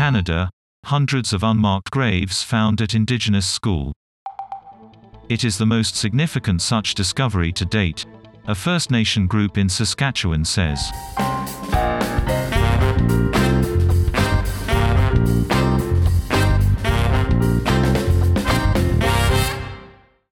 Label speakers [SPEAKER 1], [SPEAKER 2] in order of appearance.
[SPEAKER 1] Canada, hundreds of unmarked graves found at Indigenous School. It is the most significant such discovery to date, a First Nation group in Saskatchewan says.